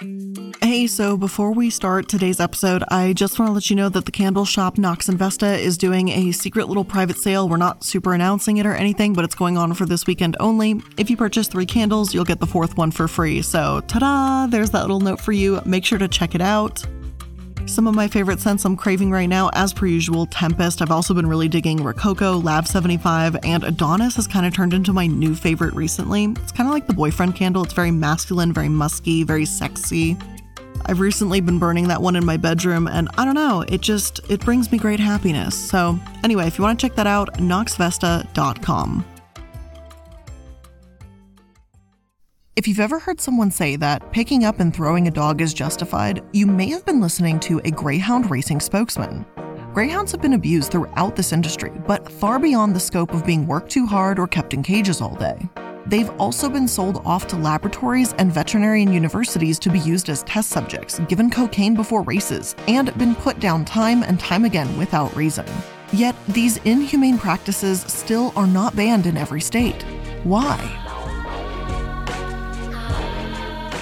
Hey, so before we start today's episode, I just want to let you know that the candle shop Noxvesta is doing a secret little private sale. We're not super announcing it or anything, but it's going on for this weekend only. If you purchase three candles, you'll get the fourth one for free. So, ta da! There's that little note for you. Make sure to check it out. Some of my favorite scents I'm craving right now, as per usual, Tempest. I've also been really digging Rococo, Lab 75, and Adonis has kind of turned into my new favorite recently. It's kind of like the boyfriend candle. It's very masculine, very musky, very sexy. I've recently been burning that one in my bedroom, and I don't know, it just it brings me great happiness. So anyway, if you want to check that out, noxvesta.com. If you've ever heard someone say that picking up and throwing a dog is justified, you may have been listening to a greyhound racing spokesman. Greyhounds have been abused throughout this industry, but far beyond the scope of being worked too hard or kept in cages all day. They've also been sold off to laboratories and veterinarian universities to be used as test subjects, given cocaine before races, and been put down time and time again without reason. Yet, these inhumane practices still are not banned in every state. Why?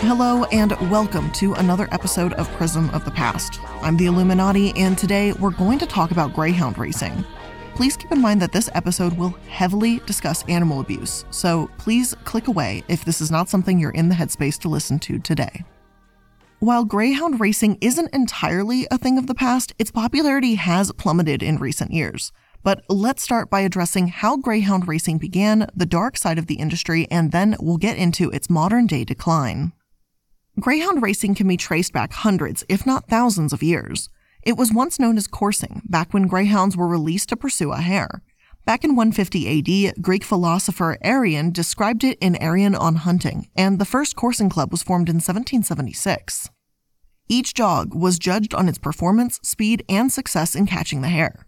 Hello, and welcome to another episode of Prism of the Past. I'm the Illuminaughtii, and today we're going to talk about greyhound racing. Please keep in mind that this episode will heavily discuss animal abuse, so please click away if this is not something you're in the headspace to listen to today. While greyhound racing isn't entirely a thing of the past, its popularity has plummeted in recent years. But let's start by addressing how greyhound racing began, the dark side of the industry, and then we'll get into its modern day decline. Greyhound racing can be traced back hundreds, if not thousands, of years. It was once known as coursing, back when greyhounds were released to pursue a hare. Back in 150 AD, Greek philosopher Arrian described it in Arrian on Hunting, and the first coursing club was formed in 1776. Each dog was judged on its performance, speed, and success in catching the hare.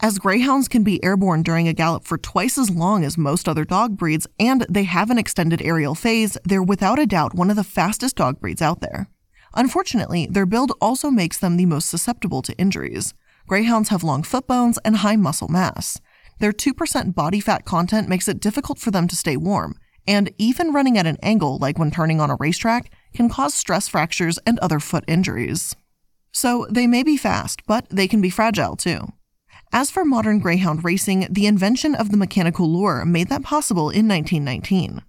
As greyhounds can be airborne during a gallop for twice as long as most other dog breeds, and they have an extended aerial phase, they're without a doubt one of the fastest dog breeds out there. Unfortunately, their build also makes them the most susceptible to injuries. Greyhounds have long foot bones and high muscle mass. Their 2% body fat content makes it difficult for them to stay warm, and even running at an angle, like when turning on a racetrack, can cause stress fractures and other foot injuries. So they may be fast, but they can be fragile too. As for modern greyhound racing, the invention of the mechanical lure made that possible in 1919.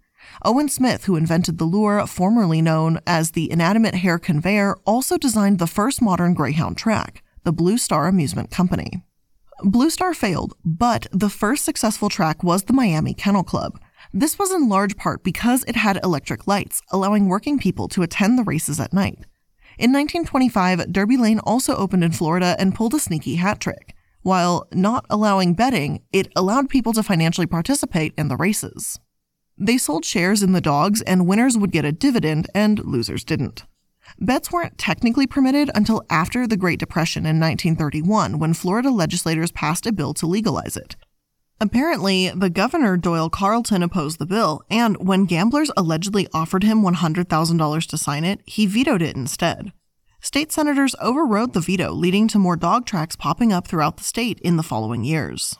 Owen Smith, who invented the lure, formerly known as the inanimate hare conveyor, also designed the first modern greyhound track, the Blue Star Amusement Company. Blue Star failed, but the first successful track was the Miami Kennel Club. This was in large part because it had electric lights, allowing working people to attend the races at night. In 1925, Derby Lane also opened in Florida and pulled a sneaky hat trick. While not allowing betting, it allowed people to financially participate in the races. They sold shares in the dogs, and winners would get a dividend, and losers didn't. Bets weren't technically permitted until after the Great Depression in 1931 when Florida legislators passed a bill to legalize it. Apparently, the governor, Doyle Carlton opposed the bill, and when gamblers allegedly offered him $100,000 to sign it, he vetoed it instead. State senators overrode the veto, leading to more dog tracks popping up throughout the state in the following years.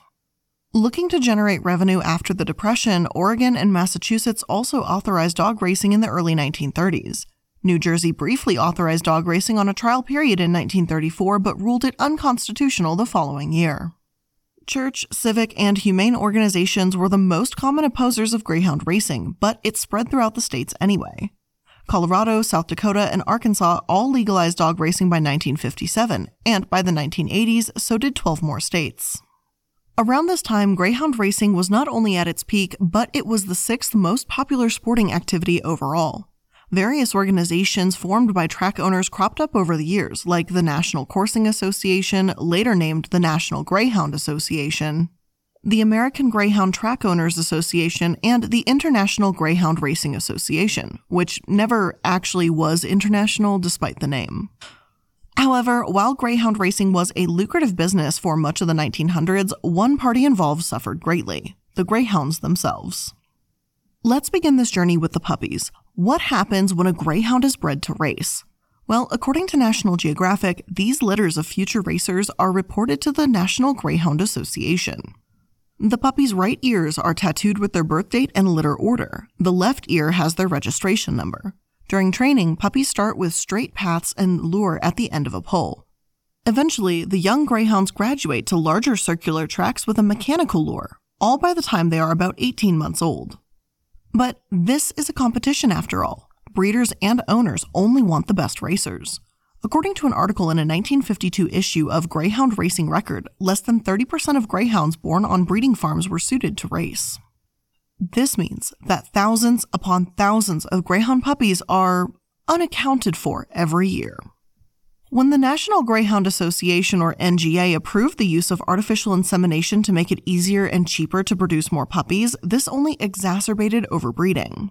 Looking to generate revenue after the Depression, Oregon and Massachusetts also authorized dog racing in the early 1930s. New Jersey briefly authorized dog racing on a trial period in 1934 but ruled it unconstitutional the following year. Church, civic, and humane organizations were the most common opposers of greyhound racing, but it spread throughout the states anyway. Colorado, South Dakota, and Arkansas all legalized dog racing by 1957, and by the 1980s, so did 12 more states. Around this time, greyhound racing was not only at its peak, but it was the sixth most popular sporting activity overall. Various organizations formed by track owners cropped up over the years, like the National Coursing Association, later named the National Greyhound Association. The American Greyhound Track Owners Association, and the International Greyhound Racing Association, which never actually was international despite the name. However, while greyhound racing was a lucrative business for much of the 1900s, one party involved suffered greatly the greyhounds themselves. Let's begin this journey with the puppies. What happens when a greyhound is bred to race? Well, according to National Geographic, these litters of future racers are reported to the National Greyhound Association. The puppy's right ears are tattooed with their birth date and litter order. The left ear has their registration number. During training, puppies start with straight paths and lure at the end of a pole. Eventually, the young greyhounds graduate to larger circular tracks with a mechanical lure, all by the time they are about 18 months old. But this is a competition after all. Breeders and owners only want the best racers. According to an article in a 1952 issue of Greyhound Racing Record, less than 30% of greyhounds born on breeding farms were suited to race. This means that thousands upon thousands of Greyhound puppies are unaccounted for every year. When the National Greyhound Association, or NGA, approved the use of artificial insemination to make it easier and cheaper to produce more puppies, this only exacerbated overbreeding.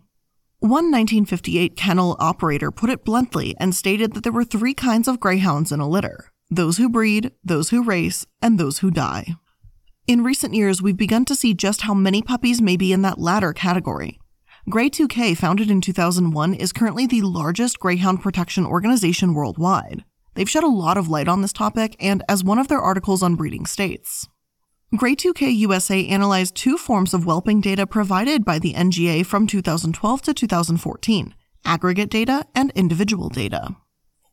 One 1958 kennel operator put it bluntly and stated that there were three kinds of greyhounds in a litter those who breed, those who race, and those who die. In recent years, we've begun to see just how many puppies may be in that latter category. Grey 2K, founded in 2001, is currently the largest greyhound protection organization worldwide. They've shed a lot of light on this topic, and as one of their articles on breeding states, Grey 2K USA analyzed two forms of whelping data provided by the NGA from 2012 to 2014 aggregate data and individual data.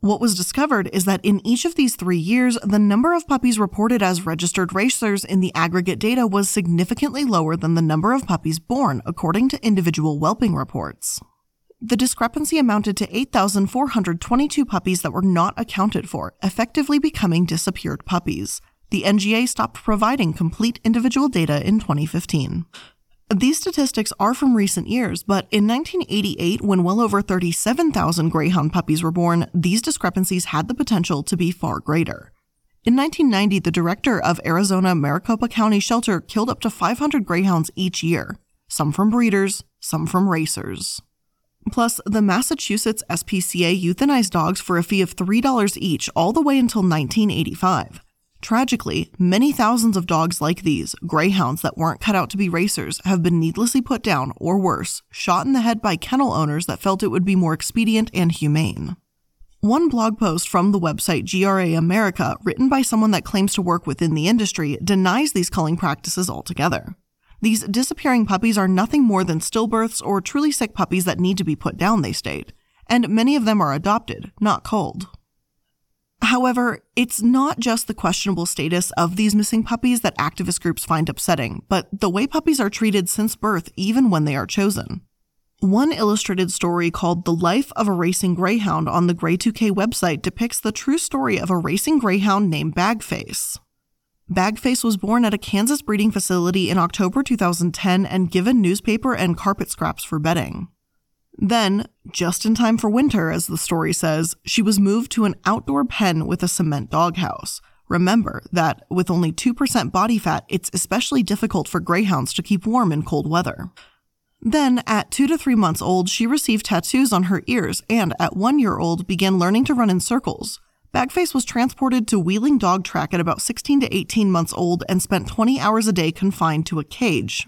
What was discovered is that in each of these three years, the number of puppies reported as registered racers in the aggregate data was significantly lower than the number of puppies born, according to individual whelping reports. The discrepancy amounted to 8,422 puppies that were not accounted for, effectively becoming disappeared puppies. The NGA stopped providing complete individual data in 2015. These statistics are from recent years, but in 1988, when well over 37,000 Greyhound puppies were born, these discrepancies had the potential to be far greater. In 1990, the director of Arizona Maricopa County Shelter killed up to 500 Greyhounds each year, some from breeders, some from racers. Plus, the Massachusetts SPCA euthanized dogs for a fee of $3 each all the way until 1985. Tragically, many thousands of dogs like these, greyhounds that weren't cut out to be racers, have been needlessly put down, or worse, shot in the head by kennel owners that felt it would be more expedient and humane. One blog post from the website GRA America, written by someone that claims to work within the industry, denies these culling practices altogether. These disappearing puppies are nothing more than stillbirths or truly sick puppies that need to be put down, they state, and many of them are adopted, not culled. However, it's not just the questionable status of these missing puppies that activist groups find upsetting, but the way puppies are treated since birth, even when they are chosen. One illustrated story called The Life of a Racing Greyhound on the Grey 2K website depicts the true story of a racing greyhound named Bagface. Bagface was born at a Kansas breeding facility in October 2010 and given newspaper and carpet scraps for bedding. Then, just in time for winter, as the story says, she was moved to an outdoor pen with a cement doghouse. Remember that with only 2% body fat, it's especially difficult for greyhounds to keep warm in cold weather. Then, at two to three months old, she received tattoos on her ears and, at one year old, began learning to run in circles. Bagface was transported to Wheeling Dog Track at about 16 to 18 months old and spent 20 hours a day confined to a cage.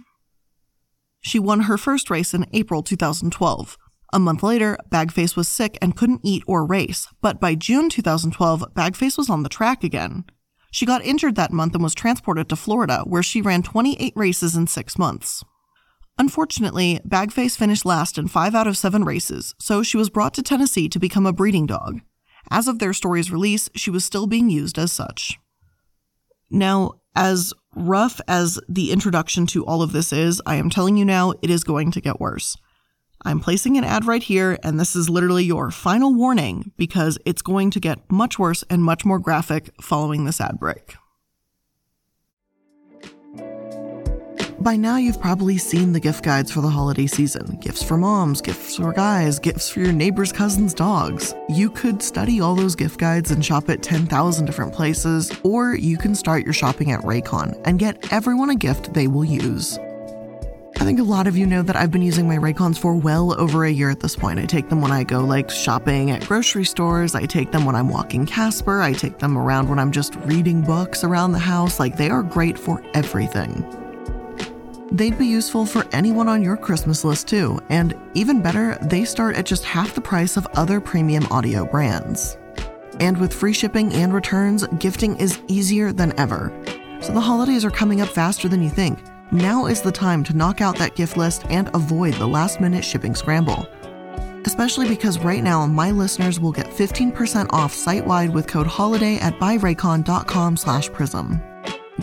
She won her first race in April 2012. A month later, Bagface was sick and couldn't eat or race, but by June 2012, Bagface was on the track again. She got injured that month and was transported to Florida, where she ran 28 races in six months. Unfortunately, Bagface finished last in five out of seven races, so she was brought to Tennessee to become a breeding dog. As of their story's release, she was still being used as such. Now, as rough as the introduction to all of this is, I am telling you now, it is going to get worse. I'm placing an ad right here, and this is literally your final warning because it's going to get much worse and much more graphic following this ad break. By now, you've probably seen the gift guides for the holiday season gifts for moms, gifts for guys, gifts for your neighbor's cousin's dogs. You could study all those gift guides and shop at 10,000 different places, or you can start your shopping at Raycon and get everyone a gift they will use. I think a lot of you know that I've been using my Raycons for well over a year at this point. I take them when I go like shopping at grocery stores, I take them when I'm walking Casper, I take them around when I'm just reading books around the house. Like they are great for everything. They'd be useful for anyone on your Christmas list too, and even better, they start at just half the price of other premium audio brands. And with free shipping and returns, gifting is easier than ever. So the holidays are coming up faster than you think. Now is the time to knock out that gift list and avoid the last minute shipping scramble. Especially because right now, my listeners will get 15% off site wide with code HOLIDAY at buyraycon.com slash prism.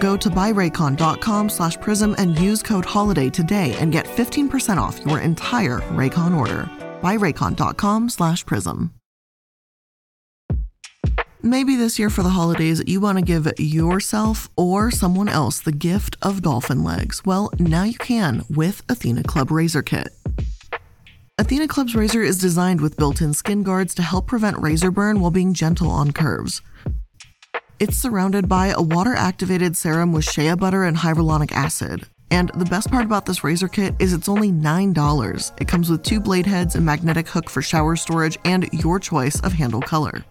Go to buyraycon.com slash prism and use code HOLIDAY today and get 15% off your entire Raycon order. Buyraycon.com slash prism. Maybe this year for the holidays, you want to give yourself or someone else the gift of dolphin legs. Well, now you can with Athena Club Razor Kit. Athena Club's razor is designed with built in skin guards to help prevent razor burn while being gentle on curves. It's surrounded by a water activated serum with shea butter and hyaluronic acid. And the best part about this razor kit is it's only $9. It comes with two blade heads, a magnetic hook for shower storage, and your choice of handle color.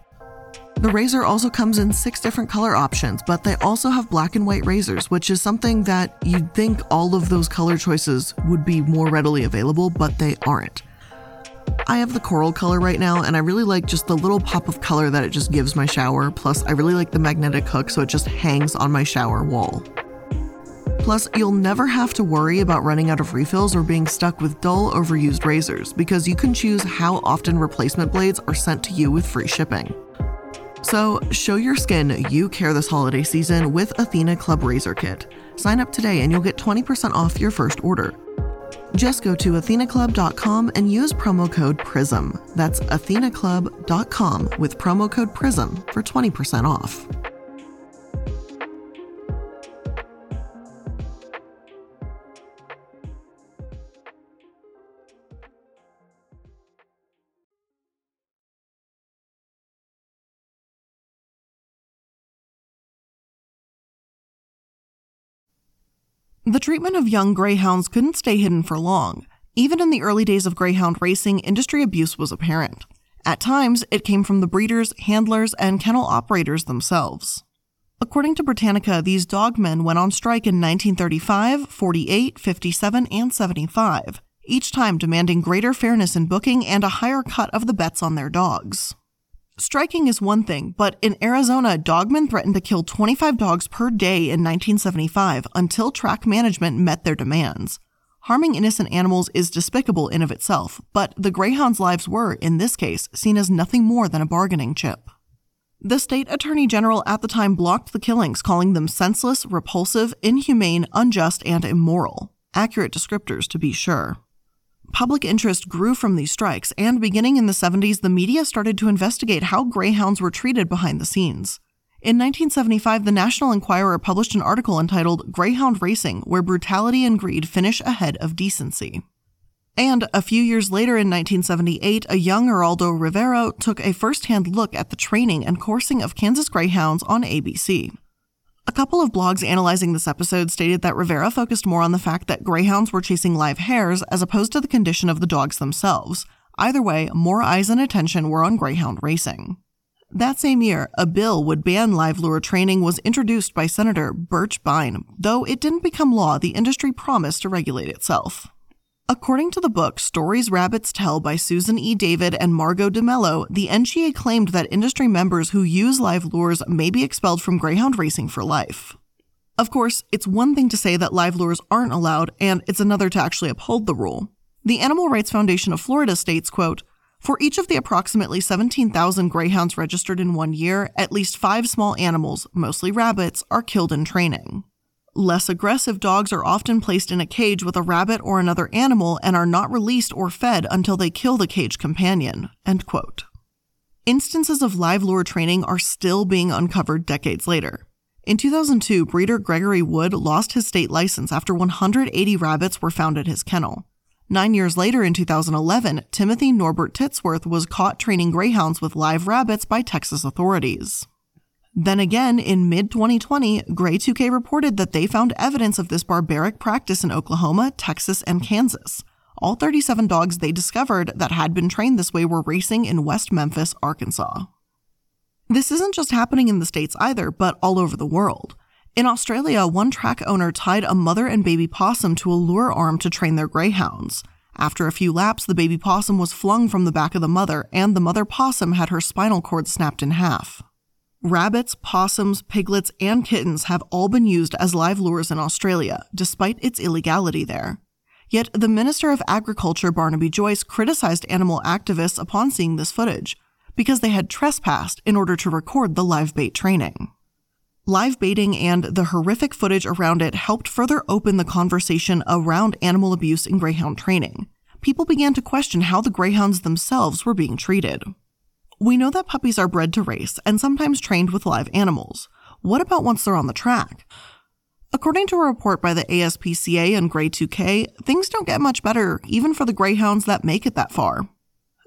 The razor also comes in six different color options, but they also have black and white razors, which is something that you'd think all of those color choices would be more readily available, but they aren't. I have the coral color right now, and I really like just the little pop of color that it just gives my shower. Plus, I really like the magnetic hook, so it just hangs on my shower wall. Plus, you'll never have to worry about running out of refills or being stuck with dull, overused razors because you can choose how often replacement blades are sent to you with free shipping. So, show your skin you care this holiday season with Athena Club Razor Kit. Sign up today and you'll get 20% off your first order. Just go to athenaclub.com and use promo code PRISM. That's athenaclub.com with promo code PRISM for 20% off. The treatment of young greyhounds couldn't stay hidden for long. Even in the early days of greyhound racing, industry abuse was apparent. At times, it came from the breeders, handlers, and kennel operators themselves. According to Britannica, these dogmen went on strike in 1935, 48, 57, and 75, each time demanding greater fairness in booking and a higher cut of the bets on their dogs. Striking is one thing, but in Arizona, dogmen threatened to kill 25 dogs per day in 1975 until track management met their demands. Harming innocent animals is despicable in of itself, but the greyhounds' lives were, in this case, seen as nothing more than a bargaining chip. The state attorney general at the time blocked the killings, calling them senseless, repulsive, inhumane, unjust, and immoral. Accurate descriptors, to be sure. Public interest grew from these strikes, and beginning in the 70s, the media started to investigate how greyhounds were treated behind the scenes. In 1975, the National Enquirer published an article entitled Greyhound Racing, where brutality and greed finish ahead of decency. And a few years later in 1978, a young Geraldo Rivera took a first hand look at the training and coursing of Kansas Greyhounds on ABC. A couple of blogs analyzing this episode stated that Rivera focused more on the fact that greyhounds were chasing live hares as opposed to the condition of the dogs themselves. Either way, more eyes and attention were on greyhound racing. That same year, a bill would ban live lure training was introduced by Senator Birch Bayh. Though it didn't become law, the industry promised to regulate itself. According to the book Stories Rabbits Tell by Susan E. David and Margo DeMello, the NGA claimed that industry members who use live lures may be expelled from greyhound racing for life. Of course, it's one thing to say that live lures aren't allowed, and it's another to actually uphold the rule. The Animal Rights Foundation of Florida states, quote, for each of the approximately 17,000 greyhounds registered in one year, at least five small animals, mostly rabbits, are killed in training. Less aggressive dogs are often placed in a cage with a rabbit or another animal and are not released or fed until they kill the cage companion. Instances of live lure training are still being uncovered decades later. In 2002, breeder Gregory Wood lost his state license after 180 rabbits were found at his kennel. Nine years later, in 2011, Timothy Norbert Titsworth was caught training greyhounds with live rabbits by Texas authorities. Then again, in mid 2020, Grey 2K reported that they found evidence of this barbaric practice in Oklahoma, Texas, and Kansas. All 37 dogs they discovered that had been trained this way were racing in West Memphis, Arkansas. This isn't just happening in the States either, but all over the world. In Australia, one track owner tied a mother and baby possum to a lure arm to train their greyhounds. After a few laps, the baby possum was flung from the back of the mother, and the mother possum had her spinal cord snapped in half. Rabbits, possums, piglets, and kittens have all been used as live lures in Australia, despite its illegality there. Yet the Minister of Agriculture, Barnaby Joyce, criticized animal activists upon seeing this footage, because they had trespassed in order to record the live bait training. Live baiting and the horrific footage around it helped further open the conversation around animal abuse in greyhound training. People began to question how the greyhounds themselves were being treated. We know that puppies are bred to race and sometimes trained with live animals. What about once they're on the track? According to a report by the ASPCA and Grey 2K, things don't get much better even for the greyhounds that make it that far.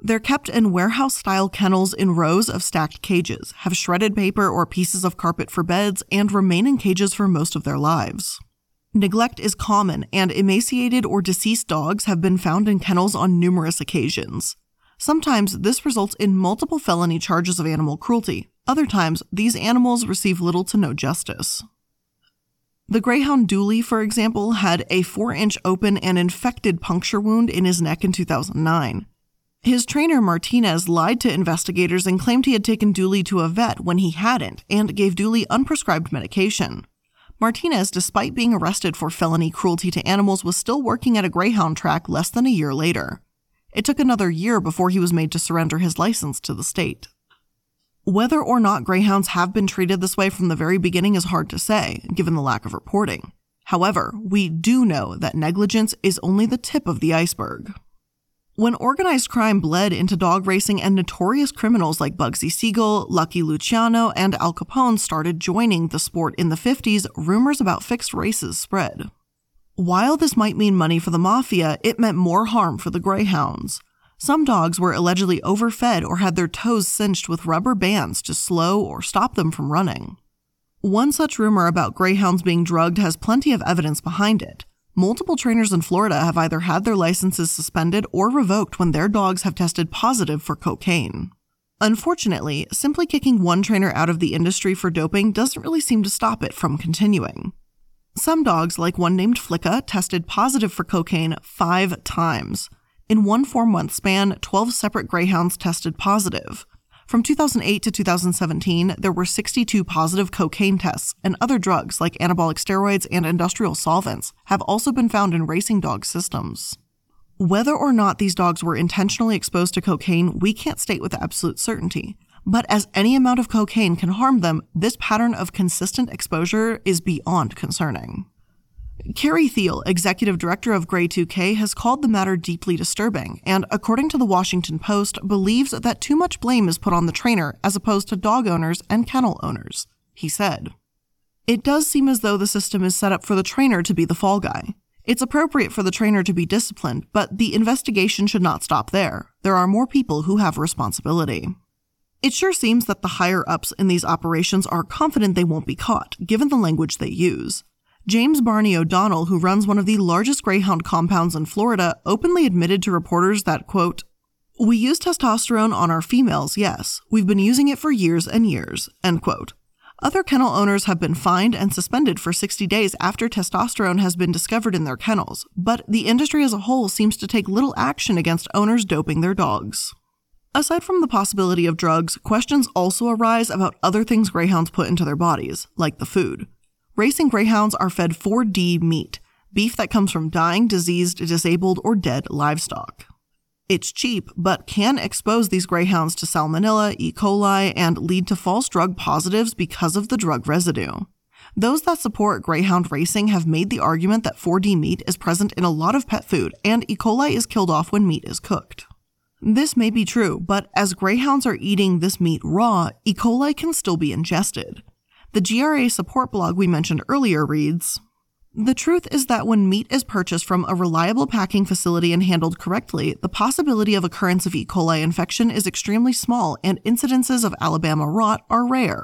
They're kept in warehouse style kennels in rows of stacked cages, have shredded paper or pieces of carpet for beds, and remain in cages for most of their lives. Neglect is common, and emaciated or deceased dogs have been found in kennels on numerous occasions. Sometimes this results in multiple felony charges of animal cruelty. Other times, these animals receive little to no justice. The Greyhound Dooley, for example, had a 4 inch open and infected puncture wound in his neck in 2009. His trainer Martinez lied to investigators and claimed he had taken Dooley to a vet when he hadn't and gave Dooley unprescribed medication. Martinez, despite being arrested for felony cruelty to animals, was still working at a greyhound track less than a year later. It took another year before he was made to surrender his license to the state. Whether or not greyhounds have been treated this way from the very beginning is hard to say, given the lack of reporting. However, we do know that negligence is only the tip of the iceberg. When organized crime bled into dog racing and notorious criminals like Bugsy Siegel, Lucky Luciano, and Al Capone started joining the sport in the 50s, rumors about fixed races spread. While this might mean money for the mafia, it meant more harm for the greyhounds. Some dogs were allegedly overfed or had their toes cinched with rubber bands to slow or stop them from running. One such rumor about greyhounds being drugged has plenty of evidence behind it. Multiple trainers in Florida have either had their licenses suspended or revoked when their dogs have tested positive for cocaine. Unfortunately, simply kicking one trainer out of the industry for doping doesn't really seem to stop it from continuing. Some dogs, like one named Flicka, tested positive for cocaine five times. In one four month span, 12 separate greyhounds tested positive. From 2008 to 2017, there were 62 positive cocaine tests, and other drugs like anabolic steroids and industrial solvents have also been found in racing dog systems. Whether or not these dogs were intentionally exposed to cocaine, we can't state with absolute certainty. But as any amount of cocaine can harm them, this pattern of consistent exposure is beyond concerning. Carey Theil, executive director of Grey 2K, has called the matter deeply disturbing, and according to the Washington Post, believes that too much blame is put on the trainer as opposed to dog owners and kennel owners. He said, It does seem as though the system is set up for the trainer to be the fall guy. It's appropriate for the trainer to be disciplined, but the investigation should not stop there. There are more people who have responsibility. It sure seems that the higher ups in these operations are confident they won't be caught, given the language they use. James Barney O'Donnell, who runs one of the largest greyhound compounds in Florida, openly admitted to reporters that, quote, We use testosterone on our females, yes. We've been using it for years and years, end quote. Other kennel owners have been fined and suspended for 60 days after testosterone has been discovered in their kennels, but the industry as a whole seems to take little action against owners doping their dogs. Aside from the possibility of drugs, questions also arise about other things greyhounds put into their bodies, like the food. Racing greyhounds are fed 4D meat, beef that comes from dying, diseased, disabled, or dead livestock. It's cheap, but can expose these greyhounds to salmonella, E. coli, and lead to false drug positives because of the drug residue. Those that support greyhound racing have made the argument that 4D meat is present in a lot of pet food, and E. coli is killed off when meat is cooked. This may be true, but as greyhounds are eating this meat raw, E. coli can still be ingested. The GRA support blog we mentioned earlier reads The truth is that when meat is purchased from a reliable packing facility and handled correctly, the possibility of occurrence of E. coli infection is extremely small and incidences of Alabama rot are rare.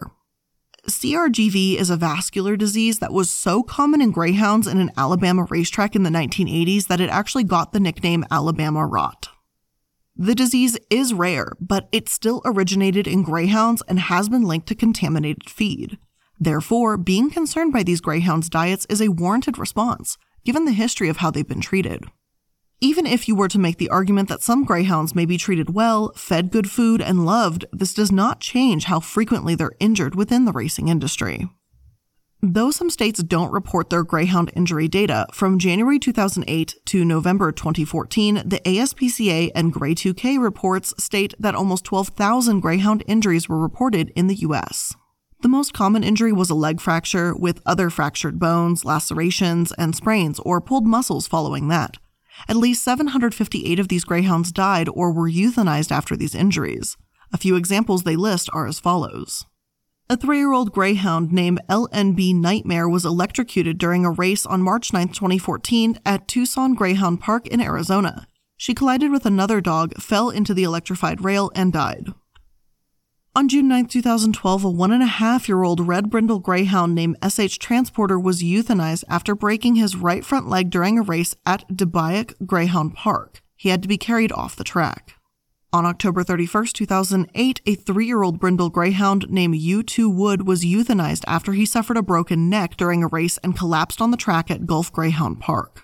CRGV is a vascular disease that was so common in greyhounds in an Alabama racetrack in the 1980s that it actually got the nickname Alabama rot. The disease is rare, but it still originated in greyhounds and has been linked to contaminated feed. Therefore, being concerned by these greyhounds' diets is a warranted response, given the history of how they've been treated. Even if you were to make the argument that some greyhounds may be treated well, fed good food, and loved, this does not change how frequently they're injured within the racing industry. Though some states don't report their greyhound injury data, from January 2008 to November 2014, the ASPCA and Grey 2K reports state that almost 12,000 greyhound injuries were reported in the US. The most common injury was a leg fracture, with other fractured bones, lacerations, and sprains or pulled muscles following that. At least 758 of these greyhounds died or were euthanized after these injuries. A few examples they list are as follows. A three year old greyhound named LNB Nightmare was electrocuted during a race on March 9, 2014, at Tucson Greyhound Park in Arizona. She collided with another dog, fell into the electrified rail, and died. On June 9, 2012, a one and a half year old red brindle greyhound named SH Transporter was euthanized after breaking his right front leg during a race at Dubuque Greyhound Park. He had to be carried off the track. On October 31, 2008, a three year old brindle greyhound named U2 Wood was euthanized after he suffered a broken neck during a race and collapsed on the track at Gulf Greyhound Park.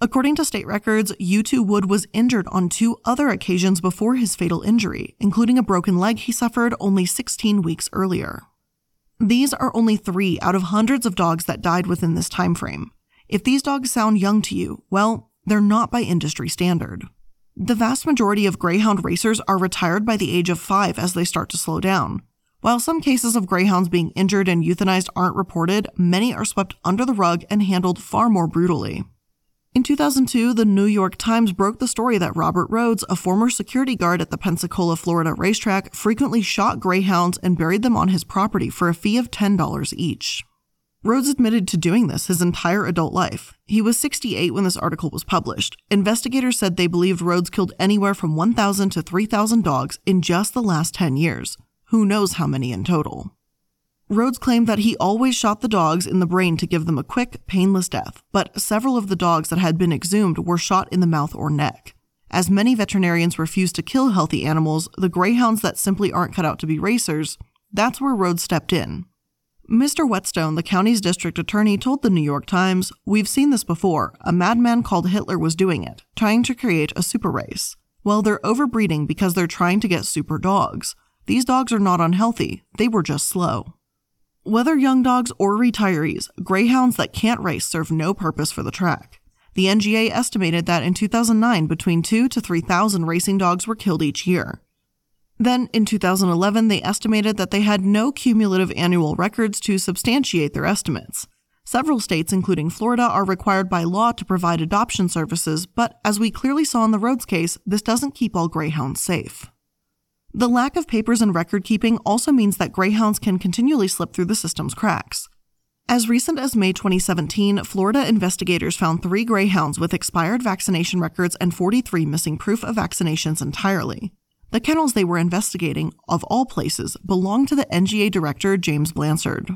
According to state records, U2 Wood was injured on two other occasions before his fatal injury, including a broken leg he suffered only 16 weeks earlier. These are only three out of hundreds of dogs that died within this time frame. If these dogs sound young to you, well, they're not by industry standard. The vast majority of greyhound racers are retired by the age of five as they start to slow down. While some cases of greyhounds being injured and euthanized aren't reported, many are swept under the rug and handled far more brutally. In 2002, the New York Times broke the story that Robert Rhodes, a former security guard at the Pensacola, Florida racetrack, frequently shot greyhounds and buried them on his property for a fee of $10 each. Rhodes admitted to doing this his entire adult life. He was 68 when this article was published. Investigators said they believed Rhodes killed anywhere from 1,000 to 3,000 dogs in just the last 10 years. Who knows how many in total? Rhodes claimed that he always shot the dogs in the brain to give them a quick, painless death, but several of the dogs that had been exhumed were shot in the mouth or neck. As many veterinarians refuse to kill healthy animals, the greyhounds that simply aren't cut out to be racers, that's where Rhodes stepped in. Mr. Whetstone, the county's district attorney, told the New York Times, We've seen this before. A madman called Hitler was doing it, trying to create a super race. Well, they're overbreeding because they're trying to get super dogs. These dogs are not unhealthy, they were just slow. Whether young dogs or retirees, greyhounds that can't race serve no purpose for the track. The NGA estimated that in 2009, between 2 to 3,000 racing dogs were killed each year. Then, in 2011, they estimated that they had no cumulative annual records to substantiate their estimates. Several states, including Florida, are required by law to provide adoption services, but as we clearly saw in the Rhodes case, this doesn't keep all greyhounds safe. The lack of papers and record keeping also means that greyhounds can continually slip through the system's cracks. As recent as May 2017, Florida investigators found three greyhounds with expired vaccination records and 43 missing proof of vaccinations entirely. The kennels they were investigating, of all places, belonged to the NGA director James Blanchard.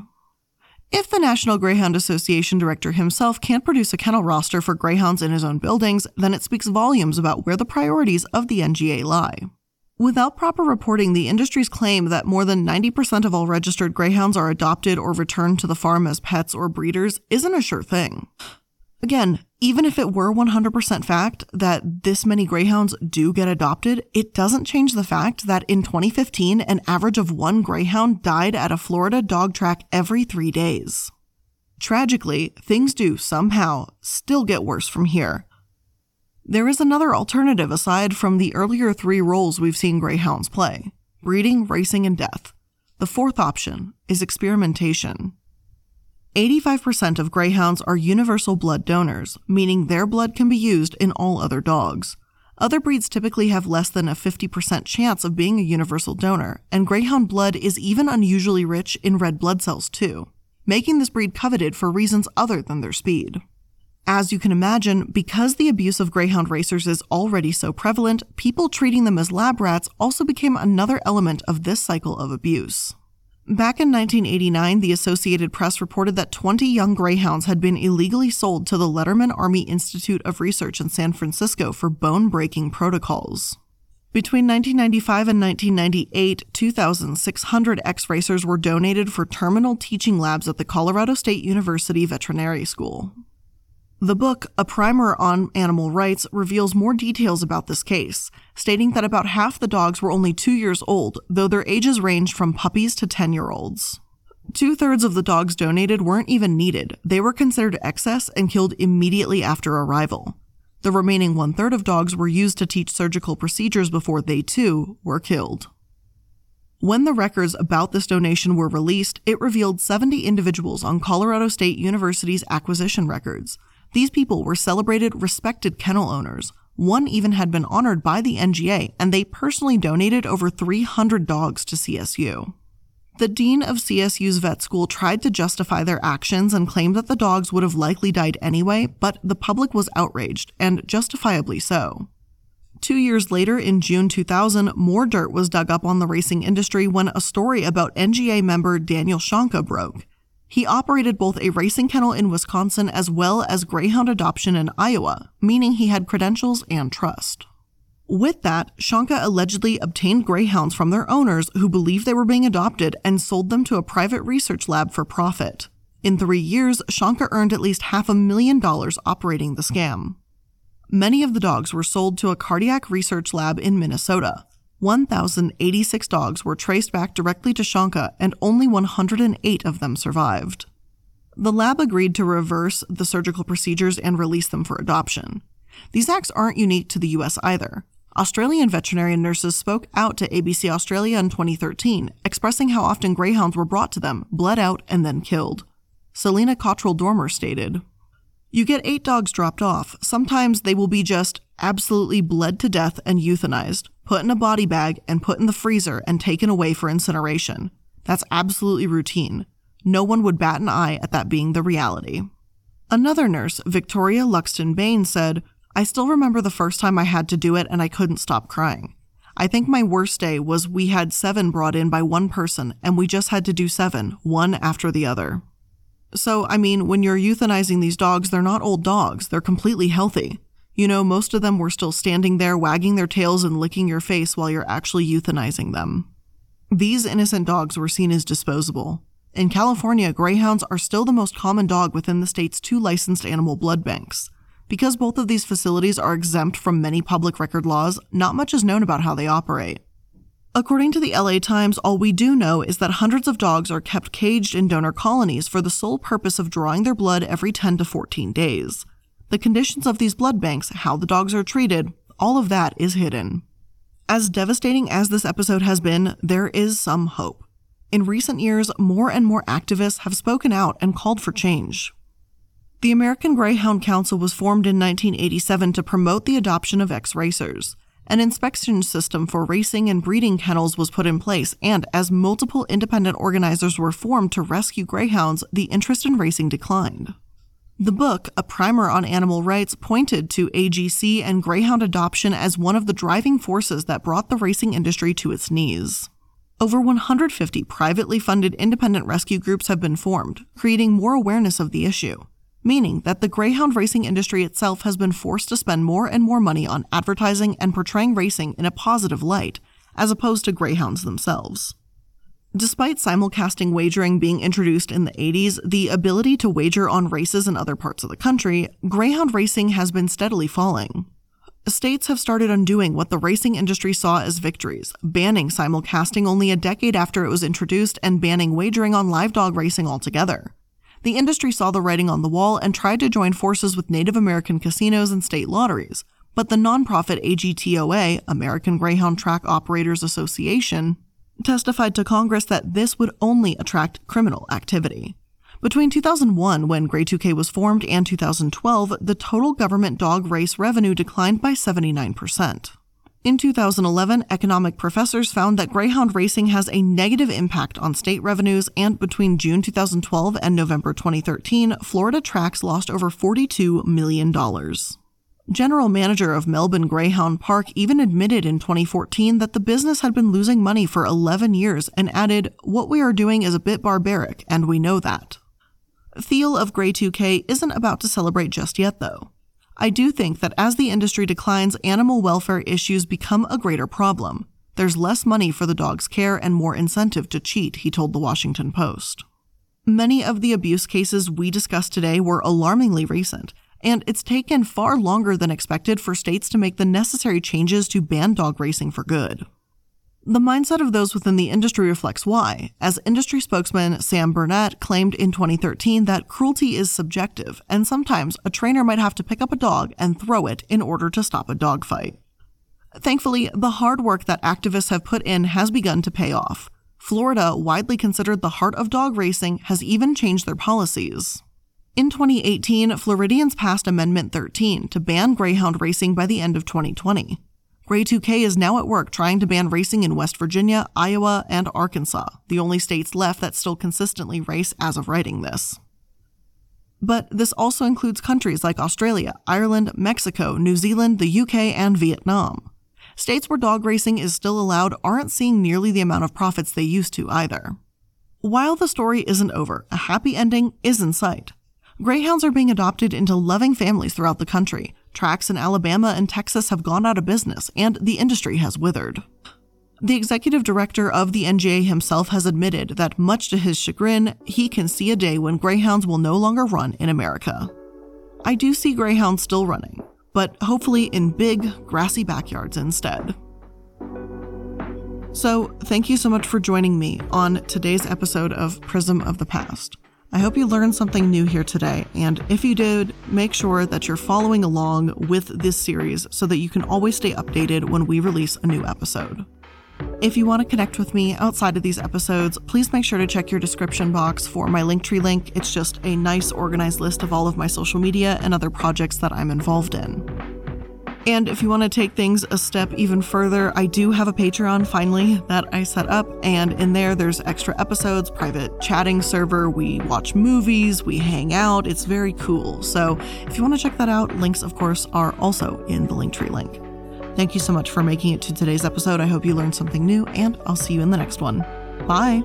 If the National Greyhound Association director himself can't produce a kennel roster for greyhounds in his own buildings, then it speaks volumes about where the priorities of the NGA lie. Without proper reporting, the industry's claim that more than 90% of all registered greyhounds are adopted or returned to the farm as pets or breeders isn't a sure thing. Again, even if it were 100% fact that this many greyhounds do get adopted, it doesn't change the fact that in 2015, an average of one greyhound died at a Florida dog track every three days. Tragically, things do somehow still get worse from here, there is another alternative aside from the earlier three roles we've seen greyhounds play breeding, racing, and death. The fourth option is experimentation. 85% of greyhounds are universal blood donors, meaning their blood can be used in all other dogs. Other breeds typically have less than a 50% chance of being a universal donor, and Greyhound blood is even unusually rich in red blood cells, too, making this breed coveted for reasons other than their speed. As you can imagine, because the abuse of Greyhound racers is already so prevalent, people treating them as lab rats also became another element of this cycle of abuse. Back in 1989, the Associated Press reported that 20 young greyhounds had been illegally sold to the Letterman Army Institute of Research in San Francisco for bone breaking protocols. Between 1995 and 1998, 2,600 X racers were donated for terminal teaching labs at the Colorado State University Veterinary School. The book, A Primer on Animal Rights, reveals more details about this case, stating that about half the dogs were only two years old, though their ages ranged from puppies to 10 year olds. Two thirds of the dogs donated weren't even needed, they were considered excess and killed immediately after arrival. The remaining one third of dogs were used to teach surgical procedures before they too were killed. When the records about this donation were released, it revealed 70 individuals on Colorado State University's acquisition records, these people were celebrated, respected kennel owners. One even had been honored by the NGA, and they personally donated over 300 dogs to CSU. The dean of CSU's vet school tried to justify their actions and claimed that the dogs would have likely died anyway, but the public was outraged, and justifiably so. Two years later, in June 2000, more dirt was dug up on the racing industry when a story about NGA member Daniel Shanka broke. He operated both a racing kennel in Wisconsin as well as greyhound adoption in Iowa, meaning he had credentials and trust. With that, Shanka allegedly obtained greyhounds from their owners who believed they were being adopted and sold them to a private research lab for profit. In three years, Shanka earned at least half a million dollars operating the scam. Many of the dogs were sold to a cardiac research lab in Minnesota, 1,086 dogs were traced back directly to Shanka, and only 108 of them survived. The lab agreed to reverse the surgical procedures and release them for adoption. These acts aren't unique to the US either. Australian veterinarian nurses spoke out to ABC Australia in 2013, expressing how often greyhounds were brought to them, bled out, and then killed. Selena Cottrell Dormer stated, You get eight dogs dropped off. Sometimes they will be just absolutely bled to death and euthanized put in a body bag, and put in the freezer and taken away for incineration. That's absolutely routine. No one would bat an eye at that being the reality. Another nurse, Victoria Luxton Bain, said, I still remember the first time I had to do it and I couldn't stop crying. I think my worst day was we had seven brought in by one person and we just had to do seven, one after the other. So, I mean, when you're euthanizing these dogs, they're not old dogs, they're completely healthy. You know, most of them were still standing there, wagging their tails and licking your face while you're actually euthanizing them. These innocent dogs were seen as disposable. In California, greyhounds are still the most common dog within the state's two licensed animal blood banks. Because both of these facilities are exempt from many public record laws, not much is known about how they operate. According to the LA Times, all we do know is that hundreds of dogs are kept caged in donor colonies for the sole purpose of drawing their blood every 10 to 14 days. The conditions of these blood banks, how the dogs are treated, all of that is hidden. As devastating as this episode has been, there is some hope. In recent years, more and more activists have spoken out and called for change. The American Greyhound Council was formed in 1987 to promote the adoption of ex racers. An inspection system for racing and breeding kennels was put in place, and as multiple independent organizers were formed to rescue greyhounds, the interest in racing declined. The book, A Primer on Animal Rights, pointed to AGC and greyhound adoption as one of the driving forces that brought the racing industry to its knees. Over 150 privately funded independent rescue groups have been formed, creating more awareness of the issue, meaning that the greyhound racing industry itself has been forced to spend more and more money on advertising and portraying racing in a positive light, as opposed to greyhounds themselves. Despite simulcasting wagering being introduced in the 80s, the ability to wager on races in other parts of the country, greyhound racing has been steadily falling. States have started undoing what the racing industry saw as victories, banning simulcasting only a decade after it was introduced and banning wagering on live dog racing altogether. The industry saw the writing on the wall and tried to join forces with Native American casinos and state lotteries, but the nonprofit AGTOA, American Greyhound Track Operators Association, testified to Congress that this would only attract criminal activity. Between 2001, when Grey 2K was formed, and 2012, the total government dog race revenue declined by 79%. In 2011, economic professors found that greyhound racing has a negative impact on state revenues, and between June 2012 and November 2013, Florida tracks lost over $42 million. General manager of Melbourne Greyhound Park even admitted in 2014 that the business had been losing money for 11 years and added, What we are doing is a bit barbaric, and we know that. Theil of Grey 2K isn't about to celebrate just yet, though. I do think that as the industry declines, animal welfare issues become a greater problem. There's less money for the dog's care and more incentive to cheat, he told the Washington Post. Many of the abuse cases we discussed today were alarmingly recent, and it's taken far longer than expected for states to make the necessary changes to ban dog racing for good. The mindset of those within the industry reflects why, as industry spokesman Sam Burnett claimed in 2013 that cruelty is subjective, and sometimes a trainer might have to pick up a dog and throw it in order to stop a dog fight. Thankfully, the hard work that activists have put in has begun to pay off. Florida, widely considered the heart of dog racing, has even changed their policies. In 2018, Floridians passed Amendment 13 to ban greyhound racing by the end of 2020. Grey 2K is now at work trying to ban racing in West Virginia, Iowa, and Arkansas, the only states left that still consistently race as of writing this. But this also includes countries like Australia, Ireland, Mexico, New Zealand, the UK, and Vietnam. States where dog racing is still allowed aren't seeing nearly the amount of profits they used to either. While the story isn't over, a happy ending is in sight. Greyhounds are being adopted into loving families throughout the country, Tracks in Alabama and Texas have gone out of business, and the industry has withered. The executive director of the NGA himself has admitted that, much to his chagrin, he can see a day when greyhounds will no longer run in America. I do see greyhounds still running, but hopefully in big, grassy backyards instead. So, thank you so much for joining me on today's episode of Prism of the Past. I hope you learned something new here today, and if you did, make sure that you're following along with this series so that you can always stay updated when we release a new episode. If you want to connect with me outside of these episodes, please make sure to check your description box for my Linktree link. It's just a nice organized list of all of my social media and other projects that I'm involved in. And if you want to take things a step even further, I do have a Patreon finally that I set up. And in there, there's extra episodes, private chatting server. We watch movies, we hang out. It's very cool. So if you want to check that out, links, of course, are also in the Linktree link. Thank you so much for making it to today's episode. I hope you learned something new, and I'll see you in the next one. Bye.